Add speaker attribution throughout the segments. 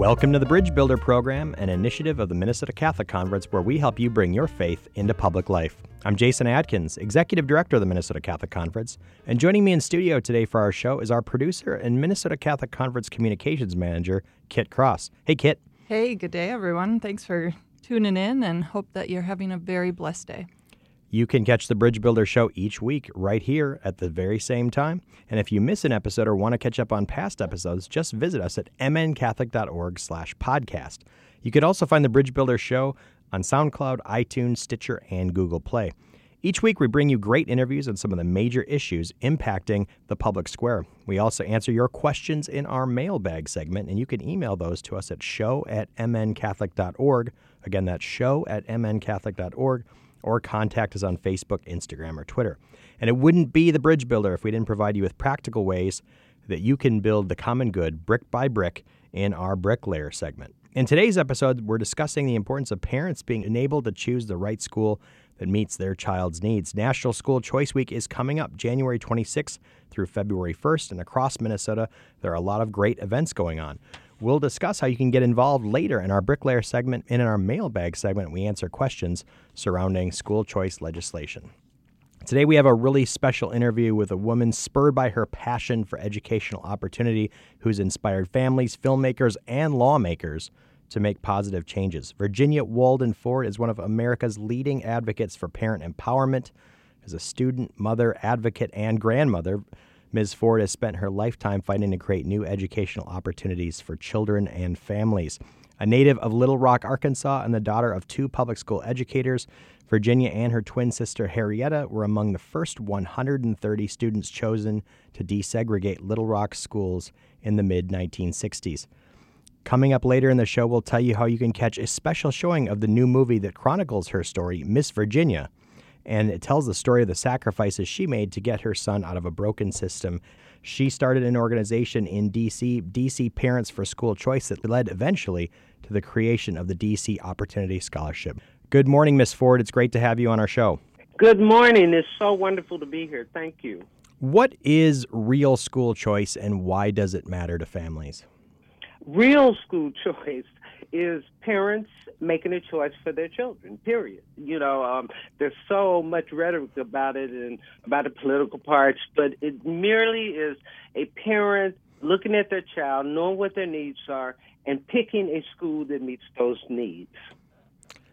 Speaker 1: Welcome to the Bridge Builder Program, an initiative of the Minnesota Catholic Conference where we help you bring your faith into public life. I'm Jason Adkins, Executive Director of the Minnesota Catholic Conference, and joining me in studio today for our show is our producer and Minnesota Catholic Conference Communications Manager, Kit Cross. Hey, Kit.
Speaker 2: Hey, good day, everyone. Thanks for tuning in and hope that you're having a very blessed day.
Speaker 1: You can catch the Bridge Builder Show each week right here at the very same time. And if you miss an episode or want to catch up on past episodes, just visit us at mncatholic.org slash podcast. You could also find the Bridge Builder Show on SoundCloud, iTunes, Stitcher, and Google Play. Each week, we bring you great interviews on some of the major issues impacting the public square. We also answer your questions in our mailbag segment, and you can email those to us at show at mncatholic.org. Again, that's show at mncatholic.org or contact us on Facebook, Instagram, or Twitter. And it wouldn't be the bridge builder if we didn't provide you with practical ways that you can build the common good brick by brick in our bricklayer segment. In today's episode, we're discussing the importance of parents being enabled to choose the right school that meets their child's needs. National School Choice Week is coming up January 26th through February 1st, and across Minnesota, there are a lot of great events going on. We'll discuss how you can get involved later in our bricklayer segment and in our mailbag segment. We answer questions surrounding school choice legislation. Today, we have a really special interview with a woman spurred by her passion for educational opportunity who's inspired families, filmmakers, and lawmakers to make positive changes. Virginia Walden Ford is one of America's leading advocates for parent empowerment. As a student, mother, advocate, and grandmother, Ms. Ford has spent her lifetime fighting to create new educational opportunities for children and families. A native of Little Rock, Arkansas, and the daughter of two public school educators, Virginia and her twin sister Harrietta were among the first 130 students chosen to desegregate Little Rock schools in the mid 1960s. Coming up later in the show, we'll tell you how you can catch a special showing of the new movie that chronicles her story, Miss Virginia and it tells the story of the sacrifices she made to get her son out of a broken system. She started an organization in DC, DC Parents for School Choice, that led eventually to the creation of the DC Opportunity Scholarship. Good morning, Miss Ford. It's great to have you on our show.
Speaker 3: Good morning. It's so wonderful to be here. Thank you.
Speaker 1: What is real school choice and why does it matter to families?
Speaker 3: Real school choice is parents making a choice for their children. Period. You know, um, there's so much rhetoric about it and about the political parts, but it merely is a parent looking at their child, knowing what their needs are, and picking a school that meets those needs.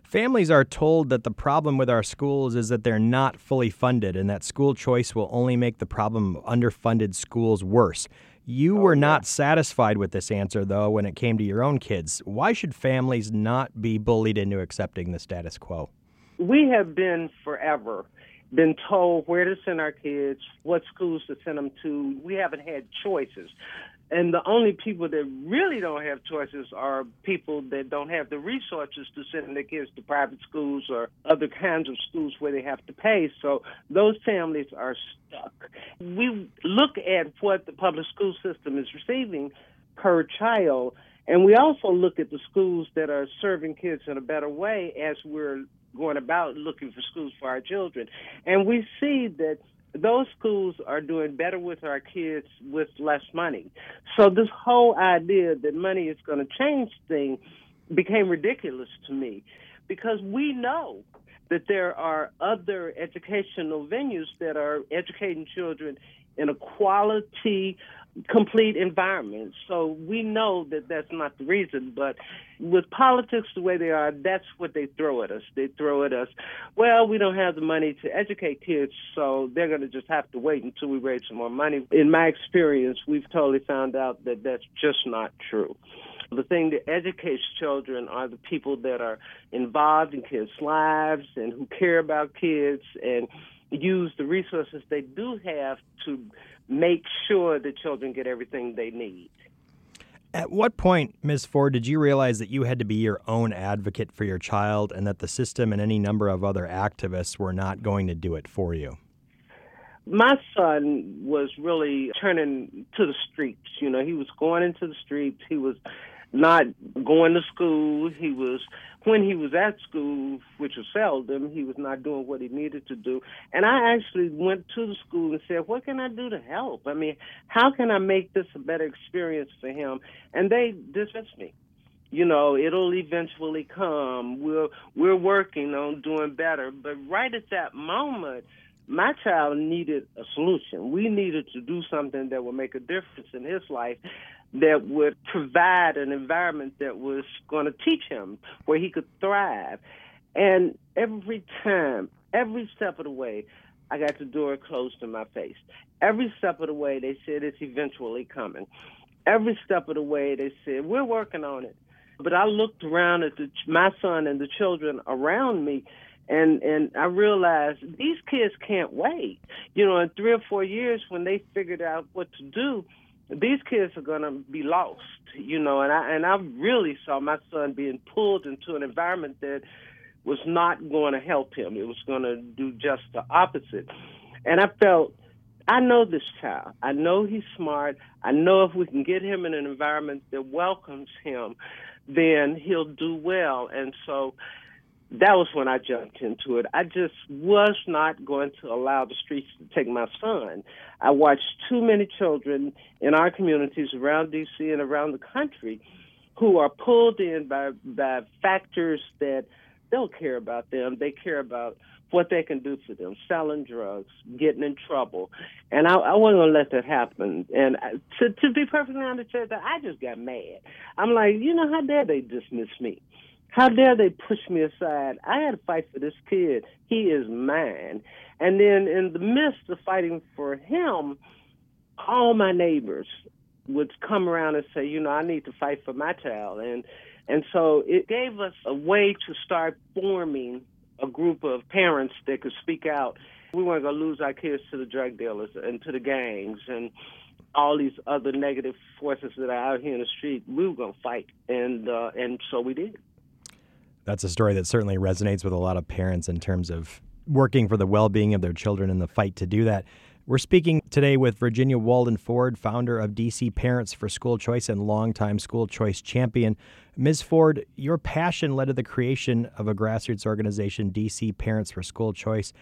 Speaker 1: Families are told that the problem with our schools is that they're not fully funded and that school choice will only make the problem of underfunded schools worse. You oh, were not yeah. satisfied with this answer, though, when it came to your own kids. Why should families not be bullied into accepting the status quo?
Speaker 3: We have been forever been told where to send our kids, what schools to send them to. We haven't had choices. And the only people that really don't have choices are people that don't have the resources to send their kids to private schools or other kinds of schools where they have to pay. So those families are stuck. We look at what the public school system is receiving per child, and we also look at the schools that are serving kids in a better way as we're going about looking for schools for our children. And we see that those schools are doing better with our kids with less money. So this whole idea that money is going to change things became ridiculous to me because we know that there are other educational venues that are educating children in a quality complete environment. So we know that that's not the reason, but with politics the way they are, that's what they throw at us. They throw at us, well, we don't have the money to educate kids, so they're going to just have to wait until we raise some more money. In my experience, we've totally found out that that's just not true. The thing that educates children are the people that are involved in kids' lives and who care about kids and use the resources they do have to make sure the children get everything they need.
Speaker 1: At what point, Ms. Ford, did you realize that you had to be your own advocate for your child and that the system and any number of other activists were not going to do it for you?
Speaker 3: My son was really turning to the streets. You know, he was going into the streets. He was not going to school. He was when he was at school, which was seldom, he was not doing what he needed to do. And I actually went to the school and said, What can I do to help? I mean, how can I make this a better experience for him? And they dismissed me. you know, it'll eventually come. We're we're working on doing better. But right at that moment, my child needed a solution. We needed to do something that would make a difference in his life that would provide an environment that was going to teach him where he could thrive. And every time, every step of the way, I got the door closed in my face. Every step of the way, they said it's eventually coming. Every step of the way, they said, we're working on it. But I looked around at the, my son and the children around me, and and I realized these kids can't wait. You know, in three or four years, when they figured out what to do, these kids are going to be lost. You know, and I and I really saw my son being pulled into an environment that was not going to help him. It was going to do just the opposite. And I felt I know this child. I know he's smart. I know if we can get him in an environment that welcomes him, then he'll do well. And so that was when I jumped into it. I just was not going to allow the streets to take my son. I watched too many children in our communities around DC and around the country who are pulled in by by factors that don't care about them. They care about what they can do for them, selling drugs, getting in trouble. And I, I wasn't going to let that happen. And I, to, to be perfectly honest, I just got mad. I'm like, you know, how dare they dismiss me? How dare they push me aside? I had to fight for this kid. He is mine. And then in the midst of fighting for him, all my neighbors would come around and say, you know, I need to fight for my child. And and so it gave us a way to start forming a group of parents that could speak out. We weren't going to lose our kids to the drug dealers and to the gangs and all these other negative forces that are out here in the street. We were going to fight, and uh, and so we did.
Speaker 1: That's a story that certainly resonates with a lot of parents in terms of working for the well-being of their children and the fight to do that. We're speaking today with Virginia Walden Ford, founder of DC Parents for School Choice and longtime school choice champion. Ms. Ford, your passion led to the creation of a grassroots organization, DC Parents for School Choice.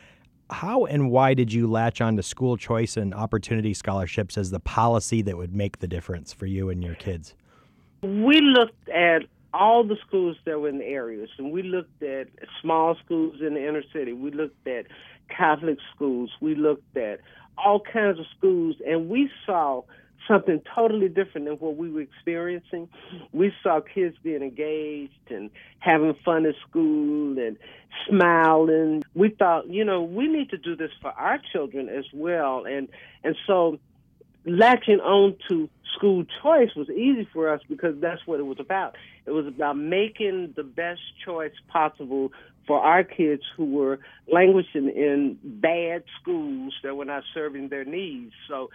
Speaker 1: How and why did you latch on to school choice and opportunity scholarships as the policy that would make the difference for you and your kids?
Speaker 3: We looked at all the schools that were in the areas, and we looked at small schools in the inner city. We looked at Catholic schools. We looked at all kinds of schools, and we saw something totally different than what we were experiencing. We saw kids being engaged and having fun at school and smiling. We thought, you know, we need to do this for our children as well. And and so latching on to school choice was easy for us because that's what it was about. It was about making the best choice possible for our kids who were languishing in bad schools that were not serving their needs. So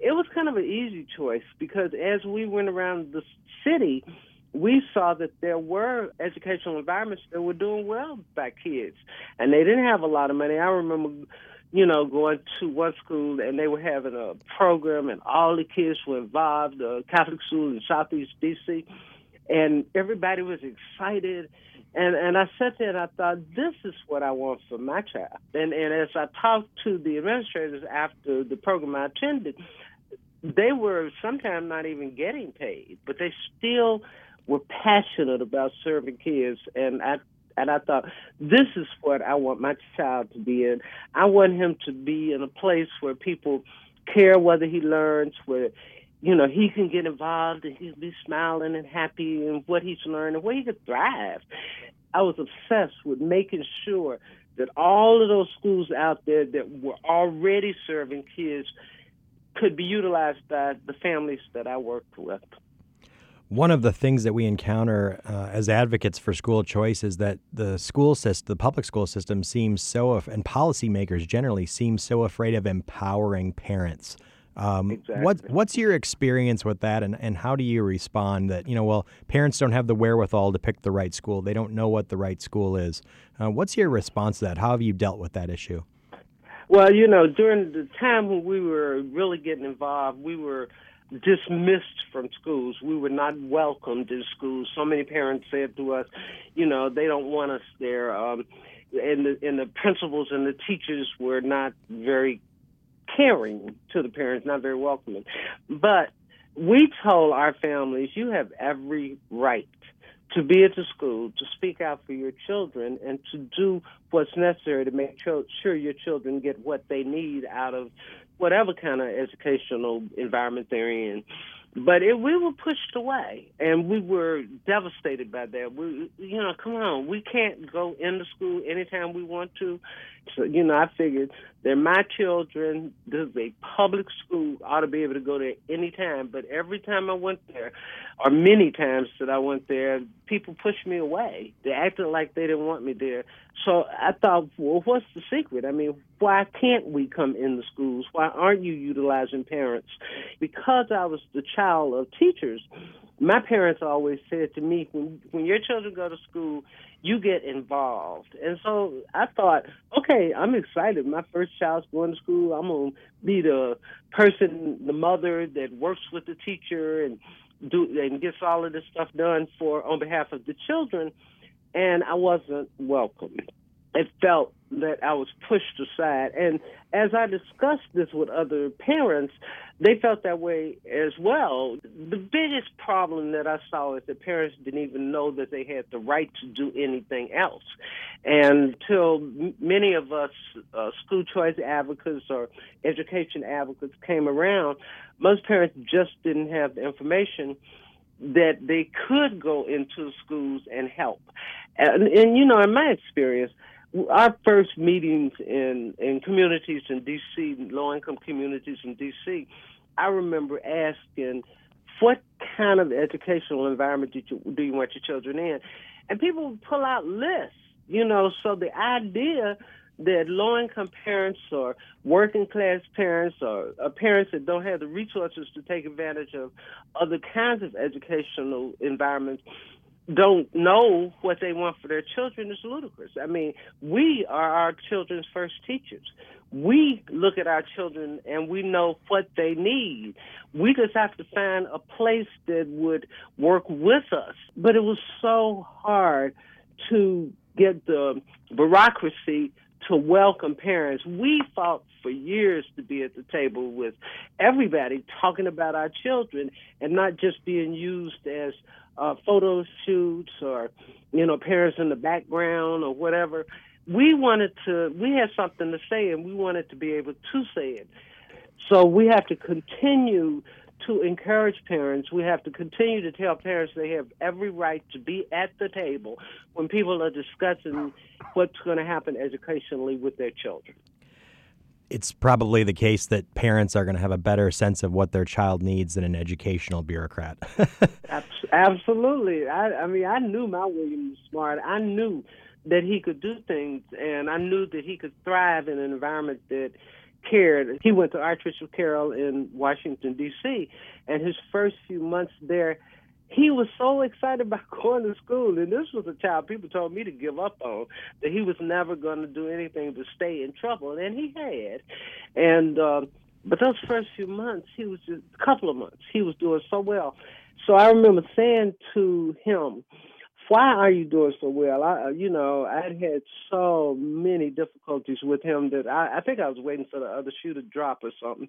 Speaker 3: it was kind of an easy choice because as we went around the city, we saw that there were educational environments that were doing well by kids, and they didn't have a lot of money. I remember, you know, going to one school and they were having a program, and all the kids were involved. A Catholic school in Southeast DC, and everybody was excited. And and I sat there and I thought, this is what I want for my child. And and as I talked to the administrators after the program I attended, they were sometimes not even getting paid, but they still were passionate about serving kids. And I and I thought, this is what I want my child to be in. I want him to be in a place where people care whether he learns, where you know he can get involved and he'll be smiling and happy in what he's learning, where he could thrive. I was obsessed with making sure that all of those schools out there that were already serving kids could be utilized by the families that I worked with.
Speaker 1: One of the things that we encounter uh, as advocates for school choice is that the school system, the public school system, seems so, and policymakers generally seem so afraid of empowering parents. Um,
Speaker 3: exactly.
Speaker 1: What, what's your experience with that, and, and how do you respond that, you know, well, parents don't have the wherewithal to pick the right school, they don't know what the right school is. Uh, what's your response to that? How have you dealt with that issue?
Speaker 3: Well, you know, during the time when we were really getting involved, we were dismissed from schools. We were not welcomed in schools. So many parents said to us, you know, they don't want us there. Um, and the and the principals and the teachers were not very caring to the parents, not very welcoming. But we told our families, you have every right to be at the school, to speak out for your children, and to do what's necessary to make sure your children get what they need out of whatever kind of educational environment they're in. But it, we were pushed away, and we were devastated by that. We, you know, come on, we can't go into school anytime we want to. So, you know, I figured they're my children. This is a public school. I ought to be able to go there any time. But every time I went there, or many times that I went there, people pushed me away. They acted like they didn't want me there. So I thought, well, what's the secret? I mean, why can't we come in the schools? Why aren't you utilizing parents? Because I was the child of teachers, my parents always said to me, when, when your children go to school, you get involved. And so I thought, okay, I'm excited. My first child's going to school. I'm going to be the person, the mother that works with the teacher and do and gets all of this stuff done for on behalf of the children. And I wasn't welcome. It felt that I was pushed aside. And as I discussed this with other parents, they felt that way as well. The biggest problem that I saw is that parents didn't even know that they had the right to do anything else. And until many of us uh, school choice advocates or education advocates came around, most parents just didn't have the information that they could go into schools and help. And, and you know, in my experience, our first meetings in in communities in DC, low income communities in DC, I remember asking, "What kind of educational environment do you, do you want your children in?" And people would pull out lists, you know. So the idea that low income parents or working class parents or, or, parents that don't have the resources to take advantage of other kinds of educational environments don't know what they want for their children is ludicrous. I mean, we are our children's first teachers. We look at our children and we know what they need. We just have to find a place that would work with us. But it was so hard to get the bureaucracy to welcome parents. We fought for years to be at the table with everybody talking about our children and not just being used as uh, photo shoots or you know parents in the background or whatever. We wanted to. We had something to say, and we wanted to be able to say it. So we have to continue to encourage parents. We have to continue to tell parents they have every right to be at the table when people are discussing what's going to happen educationally with their children
Speaker 1: it's probably the case that parents are going to have a better sense of what their child needs than an educational bureaucrat.
Speaker 3: Absolutely. I, I mean, I knew my William was smart. I knew that he could do things, and I knew that he could thrive in an environment that cared. He went to Archbishop Carroll in Washington, D.C., and his first few months there, he was so excited about going to school, and this was a child people told me to give up on that he was never going to do anything to stay in trouble, and he had. And um, but those first few months, he was just a couple of months, he was doing so well. So I remember saying to him, "Why are you doing so well?" I, you know, I'd had so many difficulties with him that I, I think I was waiting for the other shoe to drop or something.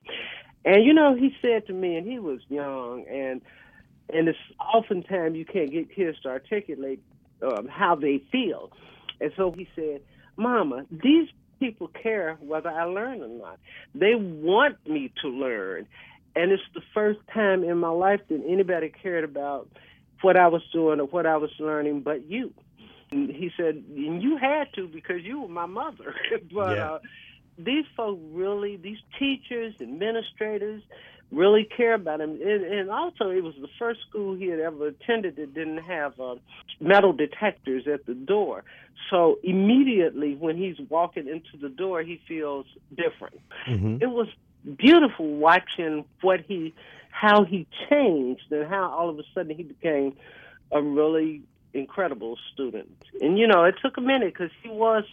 Speaker 3: And you know, he said to me, and he was young and and it's oftentimes you can't get kids to articulate um, how they feel. And so he said, Mama, these people care whether I learn or not. They want me to learn. And it's the first time in my life that anybody cared about what I was doing or what I was learning but you. And he said, and you had to because you were my mother. but yeah. uh, these folks really, these teachers, administrators, really care about him. And, and also, it was the first school he had ever attended that didn't have uh, metal detectors at the door. So immediately, when he's walking into the door, he feels different. Mm-hmm. It was beautiful watching what he, how he changed, and how all of a sudden he became a really incredible student. And you know, it took a minute because he was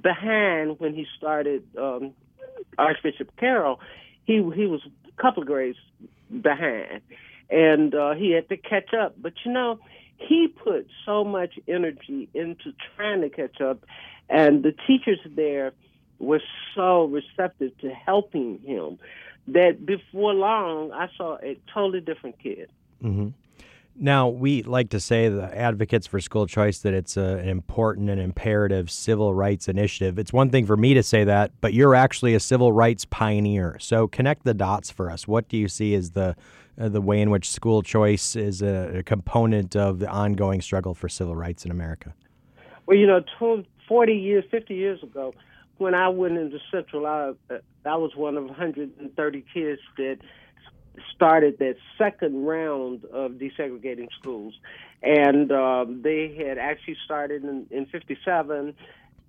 Speaker 3: behind when he started um, Archbishop Carroll. He he was couple of grades behind, and uh, he had to catch up. But you know, he put so much energy into trying to catch up, and the teachers there were so receptive to helping him that before long, I saw a totally different kid.
Speaker 1: Mm-hmm. Now, we like to say, the advocates for school choice, that it's a, an important and imperative civil rights initiative. It's one thing for me to say that, but you're actually a civil rights pioneer. So connect the dots for us. What do you see as the uh, the way in which school choice is a, a, component of the ongoing struggle for civil rights in America?
Speaker 3: Well, you know, 40 years, 50 years ago, when I went into Central, I, uh, I was one of 130 kids that started that second round of desegregating schools. And um, they had actually started in, in 57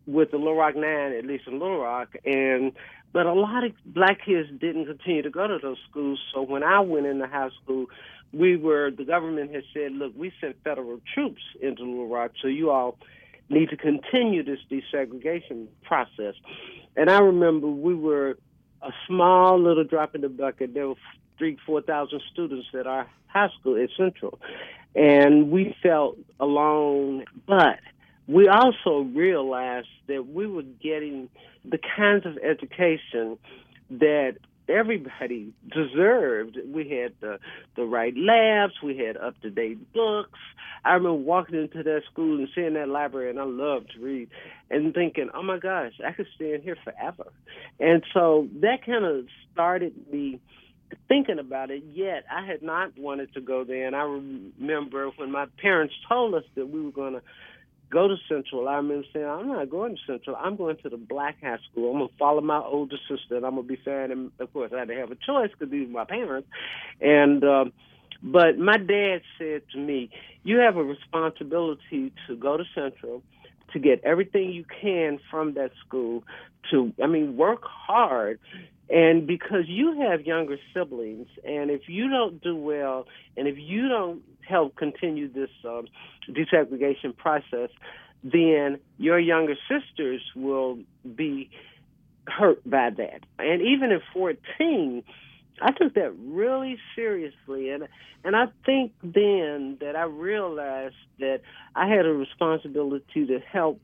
Speaker 3: with the Little Rock Nine, at least in Little Rock. And but a lot of black kids didn't continue to go to those schools. So when I went into high school, we were the government had said, look, we sent federal troops into Little Rock, so you all need to continue this desegregation process. And I remember we were a small little drop in the bucket. There were three, four thousand students at our high school at Central, and we felt alone. But we also realized that we were getting the kinds of education that everybody deserved. We had the the right labs, we had up to date books. I remember walking into that school and seeing that library, and I loved to read, and thinking, "Oh my gosh, I could stay in here forever." And so that kind of started me thinking about it. Yet I had not wanted to go there, and I remember when my parents told us that we were going to go to Central. I remember saying, I'm not going to Central. I'm going to the black high school. I'm going to follow my older sister, and I'm going to be fair. And of course, I had to have a choice because these were my parents. And um, but my dad said to me, "You have a responsibility to go to Central." to get everything you can from that school to i mean work hard and because you have younger siblings, and if you don't do well, and if you don't help continue this um, desegregation process, then your younger sisters will be hurt by that. And even at 14, I took that really seriously, and and I think then that I realized that I had a responsibility to help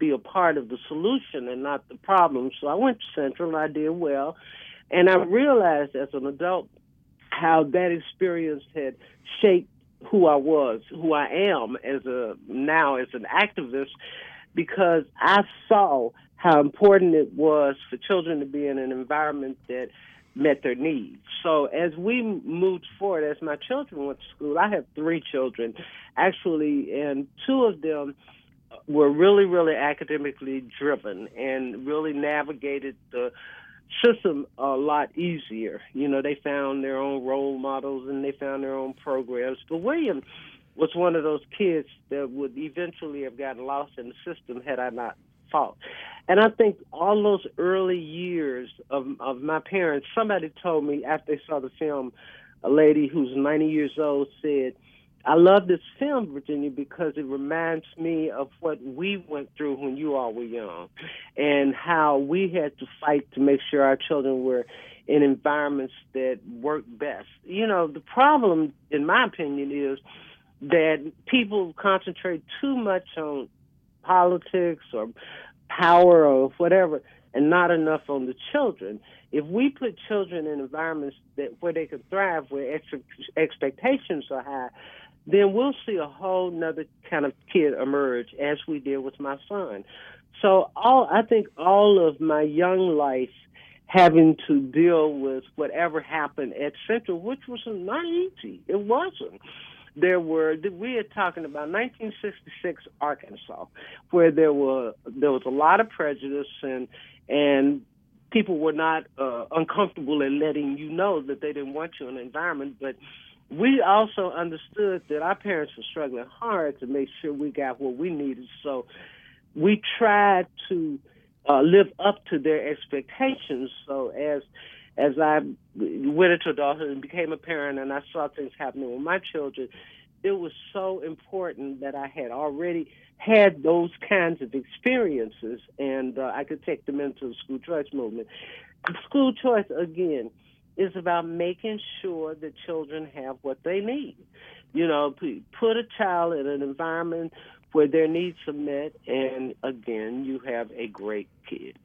Speaker 3: be a part of the solution and not the problem. So I went to Central and I did well. And I realized as an adult how that experience had shaped who I was, who I am as a now as an activist, because I saw how important it was for children to be in an environment that met their needs. So as we moved forward, as my children went to school, I have three children, actually, and two of them were really, really academically driven and really navigated the system a lot easier. You know, they found their own role models and they found their own programs. But William was one of those kids that would eventually have gotten lost in the system had I not fought. And I think all those early years of of my parents, somebody told me after they saw the film, a lady who's 90 years old said, I love this film, Virginia, because it reminds me of what we went through when you all were young and how we had to fight to make sure our children were in environments that work best. You know, the problem, in my opinion, is that people concentrate too much on politics or power or whatever and not enough on the children. If we put children in environments that where they can thrive, where ex- expectations are high, then we'll see a whole nother kind of kid emerge as we did with my son. So all I think all of my young life having to deal with whatever happened at Central, which was not easy. It wasn't. There were we are talking about 1966 Arkansas, where there were there was a lot of prejudice and and people were not uh, uncomfortable in letting you know that they didn't want you in the environment, but we also understood that our parents were struggling hard to make sure we got what we needed. So we tried to uh, live up to their expectations. So as as I went into adulthood and became a parent, and I saw things happening with my children, it was so important that I had already had those kinds of experiences, and uh, I could take them into the school choice movement. School choice again is about making sure that children have what they need. You know, put a child in an environment where their needs are met, and again, you have a great kid.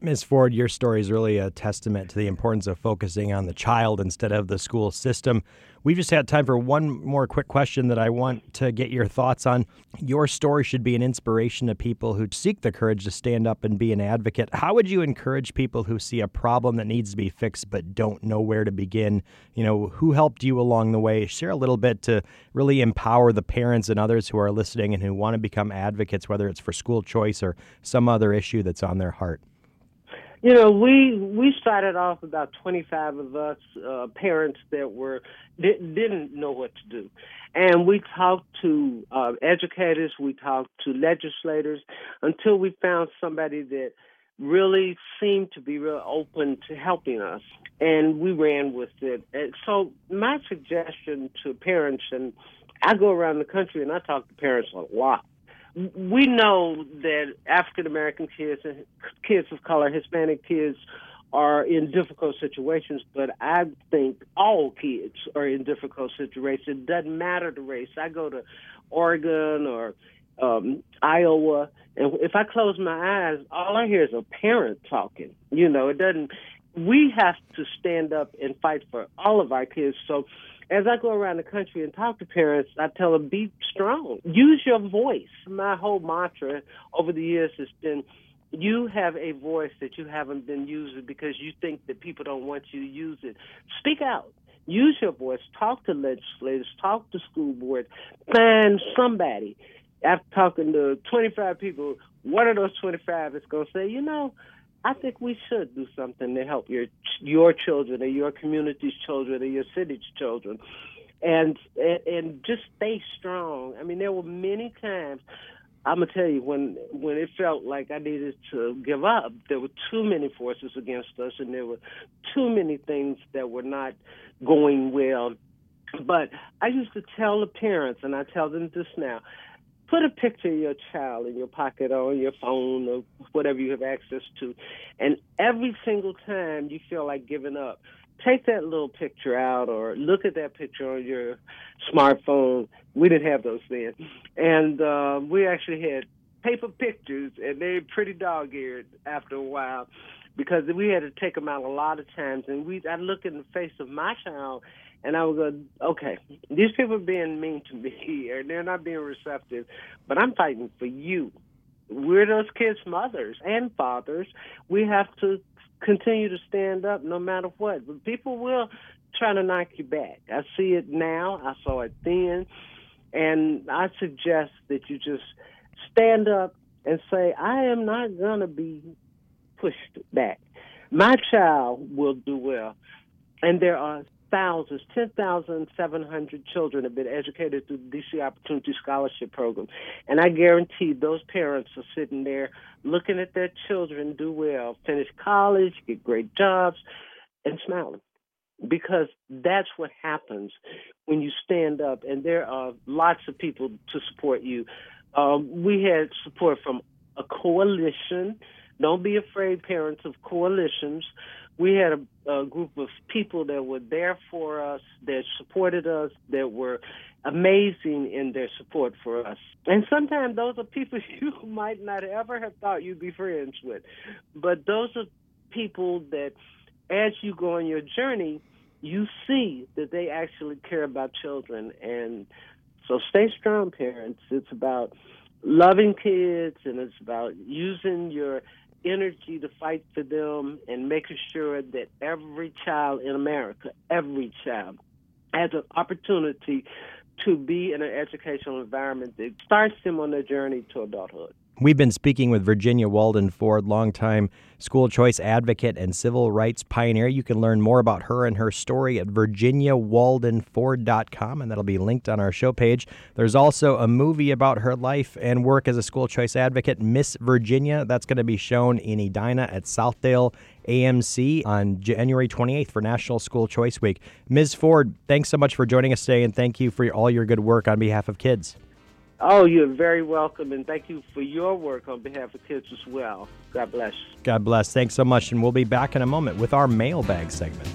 Speaker 1: Ms. Ford, your story is really a testament to the importance of focusing on the child instead of the school system. We've just had time for one more quick question that I want to get your thoughts on. Your story should be an inspiration to people who seek the courage to stand up and be an advocate. How would you encourage people who see a problem that needs to be fixed but don't know where to begin? You know, who helped you along the way? Share a little bit to really empower the parents and others who are listening and who want to become advocates, whether it's for school choice or some other issue that's on their heart.
Speaker 3: You know, we we started off about 25 of us uh, parents that were didn't know what to do, and we talked to uh, educators, we talked to legislators, until we found somebody that really seemed to be real open to helping us, and we ran with it. And so, my suggestion to parents, and I go around the country and I talk to parents a lot we know that African American kids and kids of color, Hispanic kids, are in difficult situations, but I think all kids are in difficult situations. It doesn't matter the race. I go to Oregon or um, Iowa, and if I close my eyes, all I hear is a parent talking. You know, it doesn't. We have to stand up and fight for all of our kids. So as I go around the country and talk to parents, I tell them be strong. Use your voice. My whole mantra over the years has been you have a voice that you haven't been using because you think that people don't want you to use it. Speak out. Use your voice. Talk to legislators. Talk to school boards. Find somebody. After talking to 25 people, one of those 25 is going to say, you know, I think we should do something to help your your children or your community's children or your city's children, and and just stay strong. I mean, there were many times. I'm gonna tell you when when it felt like I needed to give up. There were too many forces against us, and there were too many things that were not going well. But I used to tell the parents, and I tell them this now put a picture of your child in your pocket or on your phone or whatever you have access to. And every single time you feel like giving up, take that little picture out or look at that picture on your smartphone. We didn't have those then. And uh, we actually had paper pictures, and they're pretty dog eared after a while because we had to take them out a lot of times. And we, I look in the face of my child and I would go, okay, these people are being mean to me, or they're not being receptive, but I'm fighting for you. We're those kids' mothers and fathers. We have to continue to stand up no matter what. But people will try to knock you back. I see it now. I saw it then. And I suggest that you just stand up and say, I am not going to be pushed back. My child will do well. And there are thousands, 10,700 children have been educated through the DC Opportunity Scholarship Program. And I guarantee those parents are sitting there looking at their children do well, finish college, get great jobs, and smiling. Because that's what happens when you stand up, and there are lots of people to support you. Um, we had support from a coalition. Don't be afraid, parents, of coalitions we had a, a group of people that were there for us, that supported us, that were amazing in their support for us. And sometimes those are people you might not ever have thought you'd be friends with. But those are people that, as you go on your journey, you see that they actually care about children. And so stay strong, parents. It's about loving kids and it's about using your energy to fight for them and making sure that every child in America, every child, has an opportunity to be in an educational environment that starts them on their journey to adulthood.
Speaker 1: We've been speaking with Virginia Walden Ford, longtime school choice advocate and civil rights pioneer. You can learn more about her and her story at virginiawaldenford.com, and that'll be linked on our show page. There's also a movie about her life and work as a school choice advocate, Miss Virginia. That's going to be shown in Edina at Southdale AMC on January 28th for National School Choice Week. Ms. Ford, thanks so much for joining us today, and thank you for all your good work on behalf of kids.
Speaker 3: Oh, you're very welcome, and thank you for your work on behalf of kids as well. God bless.
Speaker 1: God bless. Thanks so much, and we'll be back in a moment with our mailbag segment.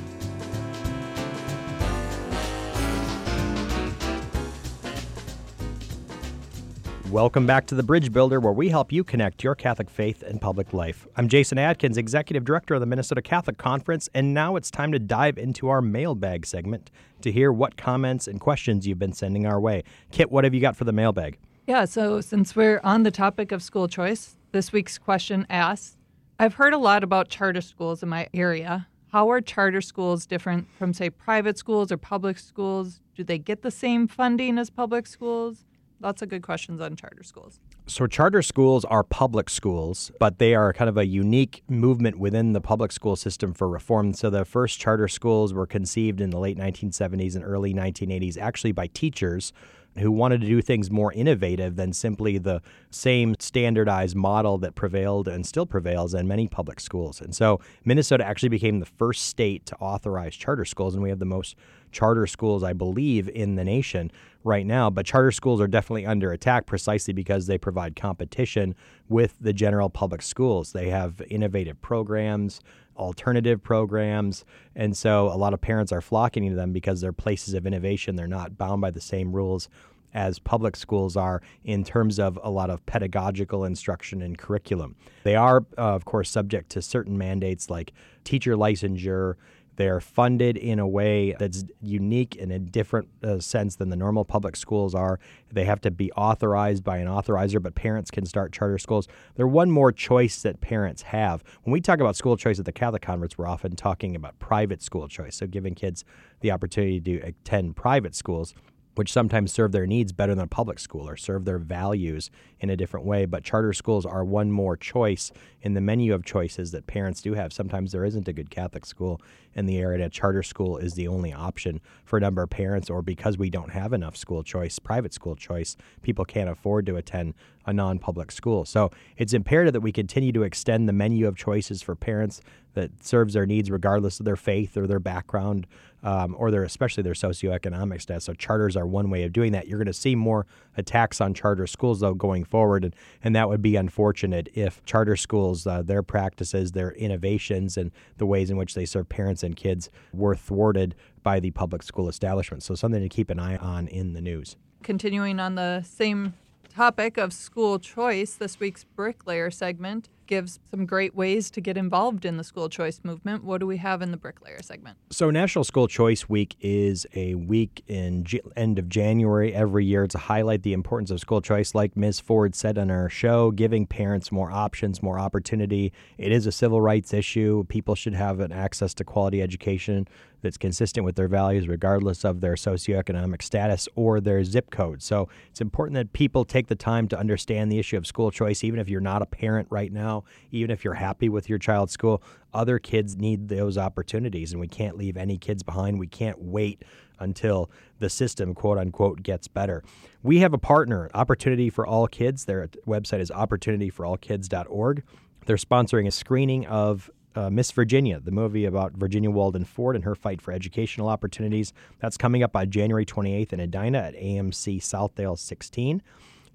Speaker 1: Welcome back to the Bridge Builder, where we help you connect your Catholic faith and public life. I'm Jason Adkins, Executive Director of the Minnesota Catholic Conference, and now it's time to dive into our mailbag segment to hear what comments and questions you've been sending our way. Kit, what have you got for the mailbag?
Speaker 2: Yeah, so since we're on the topic of school choice, this week's question asks I've heard a lot about charter schools in my area. How are charter schools different from, say, private schools or public schools? Do they get the same funding as public schools? Lots of good questions on charter schools.
Speaker 1: So, charter schools are public schools, but they are kind of a unique movement within the public school system for reform. So, the first charter schools were conceived in the late 1970s and early 1980s, actually by teachers who wanted to do things more innovative than simply the same standardized model that prevailed and still prevails in many public schools. And so Minnesota actually became the first state to authorize charter schools, and we have the most charter schools, I believe, in the nation right now. But charter schools are definitely under attack precisely because they provide competition with the general public schools. They have innovative programs, alternative programs. And so a lot of parents are flocking to them because they're places of innovation. They're not bound by the same rules as public schools are in terms of a lot of pedagogical instruction and curriculum. They are, uh, of course, subject to certain mandates like teacher licensure they're funded in a way that's unique in a different uh, sense than the normal public schools are. They have to be authorized by an authorizer, but parents can start charter schools. They're one more choice that parents have. When we talk about school choice at the Catholic Conference, we're often talking about private school choice. So giving kids the opportunity to attend private schools which sometimes serve their needs better than a public school or serve their values in a different way. But charter schools are one more choice in the menu of choices that parents do have. Sometimes there isn't a good Catholic school in the area. A charter school is the only option for a number of parents, or because we don't have enough school choice, private school choice, people can't afford to attend a non public school. So it's imperative that we continue to extend the menu of choices for parents that serves their needs regardless of their faith or their background um, or their especially their socioeconomic status. So charters are one way of doing that. You're going to see more attacks on charter schools though going forward, and, and that would be unfortunate if charter schools, uh, their practices, their innovations, and the ways in which they serve parents and kids were thwarted by the public school establishment. So something to keep an eye on in the news.
Speaker 2: Continuing on the same topic of school choice, this week's bricklayer segment gives some great ways to get involved in the school choice movement. What do we have in the bricklayer segment?
Speaker 1: So, National School Choice Week is a week in G- end of January every year to highlight the importance of school choice. Like Ms. Ford said on our show, giving parents more options, more opportunity. It is a civil rights issue. People should have an access to quality education that's consistent with their values, regardless of their socioeconomic status or their zip code. So it's important that people take the time to understand the issue of school choice, even if you're not a parent right now even if you're happy with your child's school, other kids need those opportunities, and we can't leave any kids behind. We can't wait until the system, quote unquote, gets better. We have a partner, Opportunity for All Kids. Their website is opportunityforallkids.org. They're sponsoring a screening of uh, Miss Virginia, the movie about Virginia Walden Ford and her fight for educational opportunities. That's coming up on January 28th in Edina at AMC Southdale 16.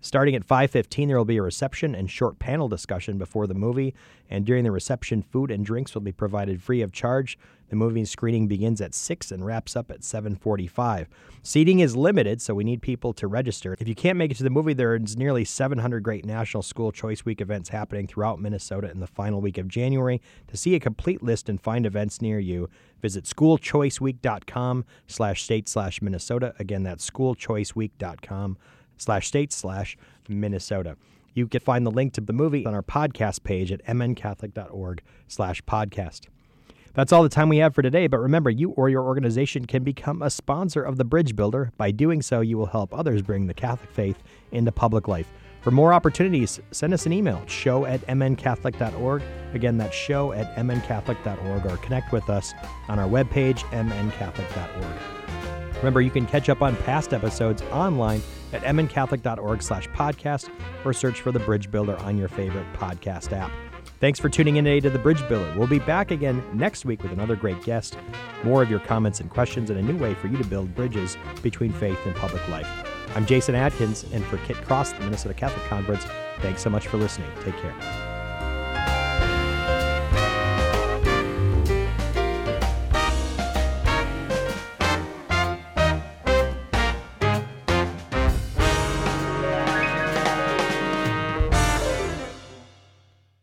Speaker 1: Starting at 5:15 there will be a reception and short panel discussion before the movie, and during the reception food and drinks will be provided free of charge. The movie screening begins at 6 and wraps up at 7:45. Seating is limited, so we need people to register. If you can't make it to the movie, there's nearly 700 great National School Choice Week events happening throughout Minnesota in the final week of January. To see a complete list and find events near you, visit schoolchoiceweek.com slash state slash Minnesota. Again, that's schoolchoiceweek.com slash state slash Minnesota. You can find the link to the movie on our podcast page at mncatholic.org slash podcast. That's all the time we have for today, but remember, you or your organization can become a sponsor of the Bridge Builder. By doing so, you will help others bring the Catholic faith into public life. For more opportunities, send us an email, show at mncatholic.org. Again, that's show at mncatholic.org, or connect with us on our webpage, mncatholic.org. Remember, you can catch up on past episodes online at mncatholic.org slash podcast or search for The Bridge Builder on your favorite podcast app. Thanks for tuning in today to The Bridge Builder. We'll be back again next week with another great guest, more of your comments and questions, and a new way for you to build bridges between faith and public life. I'm Jason Adkins, and for Kit Cross, the Minnesota Catholic Conference, thanks so much for listening. Take care.